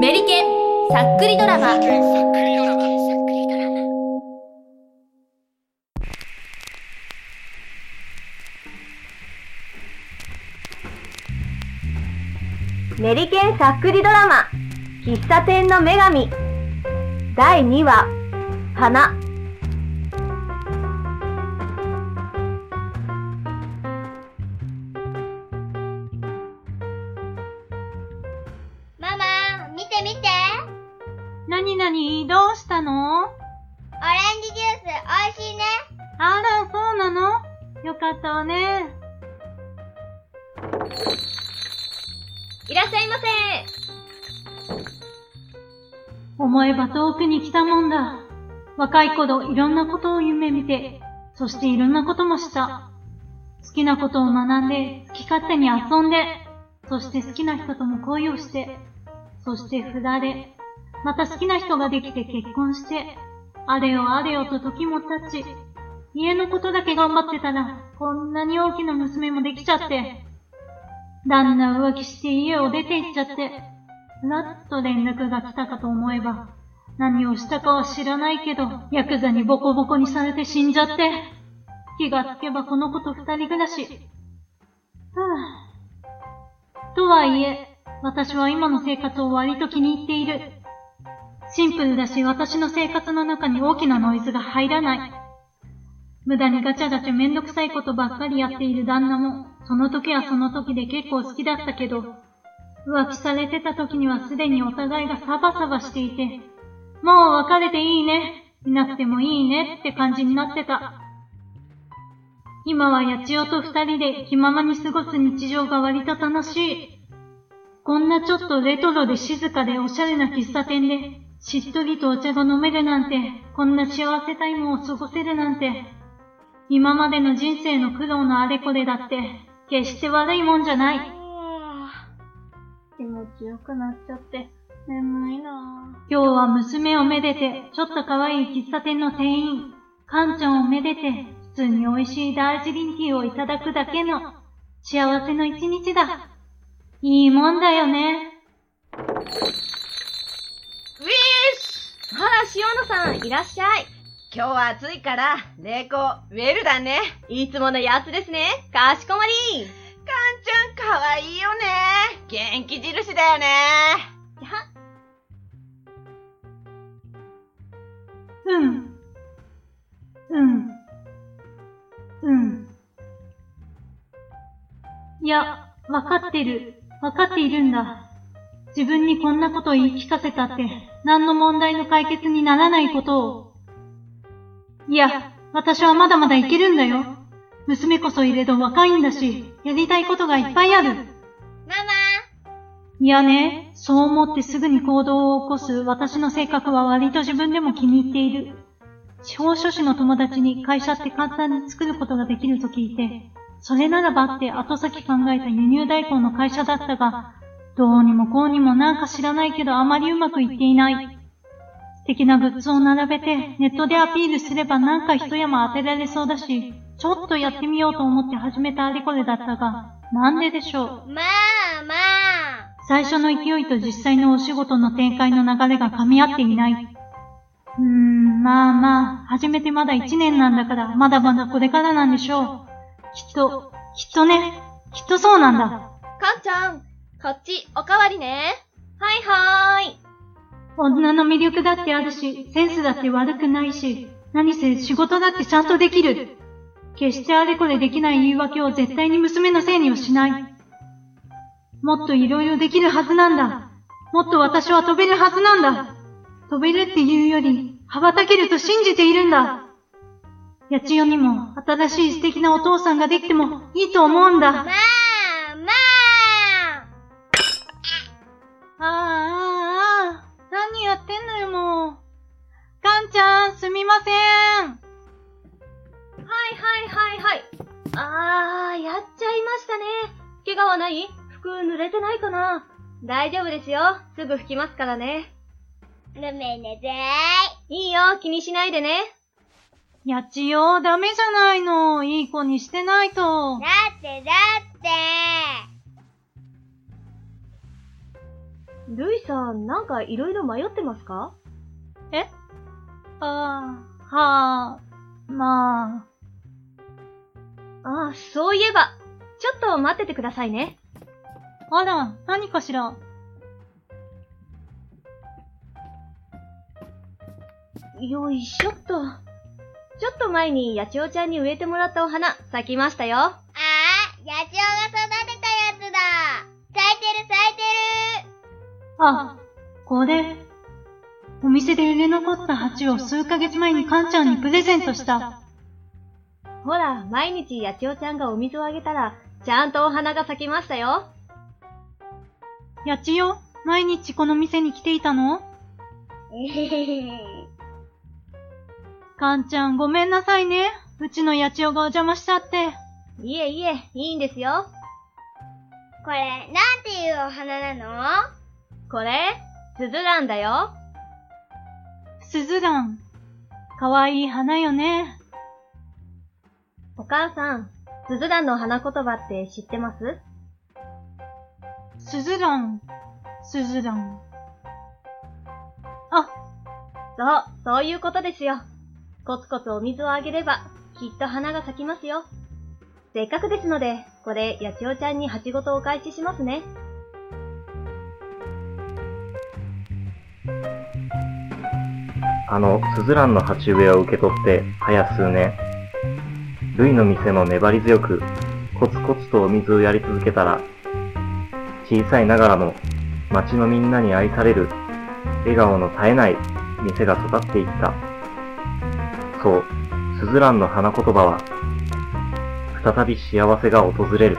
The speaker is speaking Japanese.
メリケンさっくりドラマ。メリケンさっくりドラマ。喫茶店の女神。第2話。花。なになにどうしたの？オレンジジュース、美味しいね。あら、そうなの？よかったわね。いらっしゃいませ思えば遠くに来たもんだ。若い頃いろんなことを夢見て、そしていろんなこともした。好きなことを学んで、好き勝手に遊んで、そして好きな人とも恋をして、そして振られ、また好きな人ができて結婚して、あれよあれよと時も経ち、家のことだけ頑張ってたら、こんなに大きな娘もできちゃって、旦那浮気して家を出て行っちゃって、ふらっと連絡が来たかと思えば、何をしたかは知らないけど、ヤクザにボコボコにされて死んじゃって、気がつけばこの子と二人暮らし。はぁ。とはいえ、私は今の生活を割と気に入っている。シンプルだし私の生活の中に大きなノイズが入らない。無駄にガチャガチャめんどくさいことばっかりやっている旦那も、その時はその時で結構好きだったけど、浮気されてた時にはすでにお互いがサバサバしていて、もう別れていいね、いなくてもいいねって感じになってた。今は八千代と二人で気ままに過ごす日常が割と楽しい。こんなちょっとレトロで静かでおしゃれな喫茶店で、しっとりとお茶が飲めるなんて、こんな幸せタイムを過ごせるなんて、今までの人生の苦労のあれこれだって、決して悪いもんじゃない。気持ちよくなっちゃって、眠いなぁ。今日は娘をめでて、ちょっと可愛い喫茶店の店員、カンちゃんをめでて、普通に美味しいダージリンティーをいただくだけの、幸せの一日だ。いいもんだよね。ウィースあら、塩野さん、いらっしゃい。今日は暑いから、冷凍、ウェルだね。いつものやつですね。かしこまり。かんちゃん、かわいいよね。元気印だよね。はうん。うん。うん。いや、わかってる。わかっているんだ。自分にこんなことを言い聞かせたって、何の問題の解決にならないことを。いや、私はまだまだいけるんだよ。娘こそいれど若いんだし、やりたいことがいっぱいある。ママいやね、そう思ってすぐに行動を起こす私の性格は割と自分でも気に入っている。司法書士の友達に会社って簡単に作ることができると聞いて、それならばって後先考えた輸入代行の会社だったが、どうにもこうにもなんか知らないけどあまりうまくいっていない。素敵なグッズを並べてネットでアピールすればなんか一山当てられそうだし、ちょっとやってみようと思って始めたあれこれだったが、なんででしょう？まあまあ。最初の勢いと実際のお仕事の展開の流れが噛み合っていない。うーん、まあまあ、始めてまだ1年なんだから、まだまだこれからなんでしょう。きっと、きっとね、きっとそうなんだ。かんちゃん、こっち、おかわりね。はいはーい。女の魅力だってあるし、センスだって悪くないし、何せ仕事だってちゃんとできる。決してあれこれできない言い訳を絶対に娘のせいにはしない。もっと色々できるはずなんだ。もっと私は飛べるはずなんだ。飛べるっていうより、羽ばたけると信じているんだ。八千代にも新しい素敵なお父さんができてもいいと思うんだ。ああ。ああ、何やってんのよ、もう。かんちゃん、すみません。はいはいはいはい。あー、やっちゃいましたね。怪我はない服濡れてないかな大丈夫ですよ。すぐ拭きますからね。ごめんなさいいいよ、気にしないでね。やっちよ、ダメじゃないの。いい子にしてないと。。だってだって。ルイさん、なんかいろいろ迷ってますか？え？ああ、はあ、まあ。ああ、そういえば、ちょっと待っててくださいね。あら、何かしら？よいしょっと。ちょっと前に八千代ちゃんに植えてもらったお花、咲きましたよ。ああ、野鳥が育てたやつだ。咲いてる咲いてる。あ、これ。お店で売れ残った鉢を数ヶ月前にカンちゃんにプレゼントした。ほら、毎日八千代ちゃんがお水をあげたら、ちゃんとお花が咲きましたよ。やちよ、毎日この店に来ていたの？えへへへ。カンちゃんごめんなさいね。うちのやちよがお邪魔しちゃって。いえいえ、いいんですよ。これ、なんていうお花なの？これ、スズランだよ。スズラン。かわいい花よね。お母さん、スズランの花言葉って知ってます？スズラン。スズラン。あ、そう、そういうことですよ。コツコツお水をあげれば、きっと花が咲きますよ。せっかくですので、これ、八千代ちゃんに鉢ごとお返ししますね。あの、スズランの鉢植えを受け取って、早数年。ルイの店も粘り強く、コツコツとお水をやり続けたら、小さいながらも、町のみんなに愛される、笑顔の絶えない店が育っていった。そう、スズランの花言葉は、再び幸せが訪れる。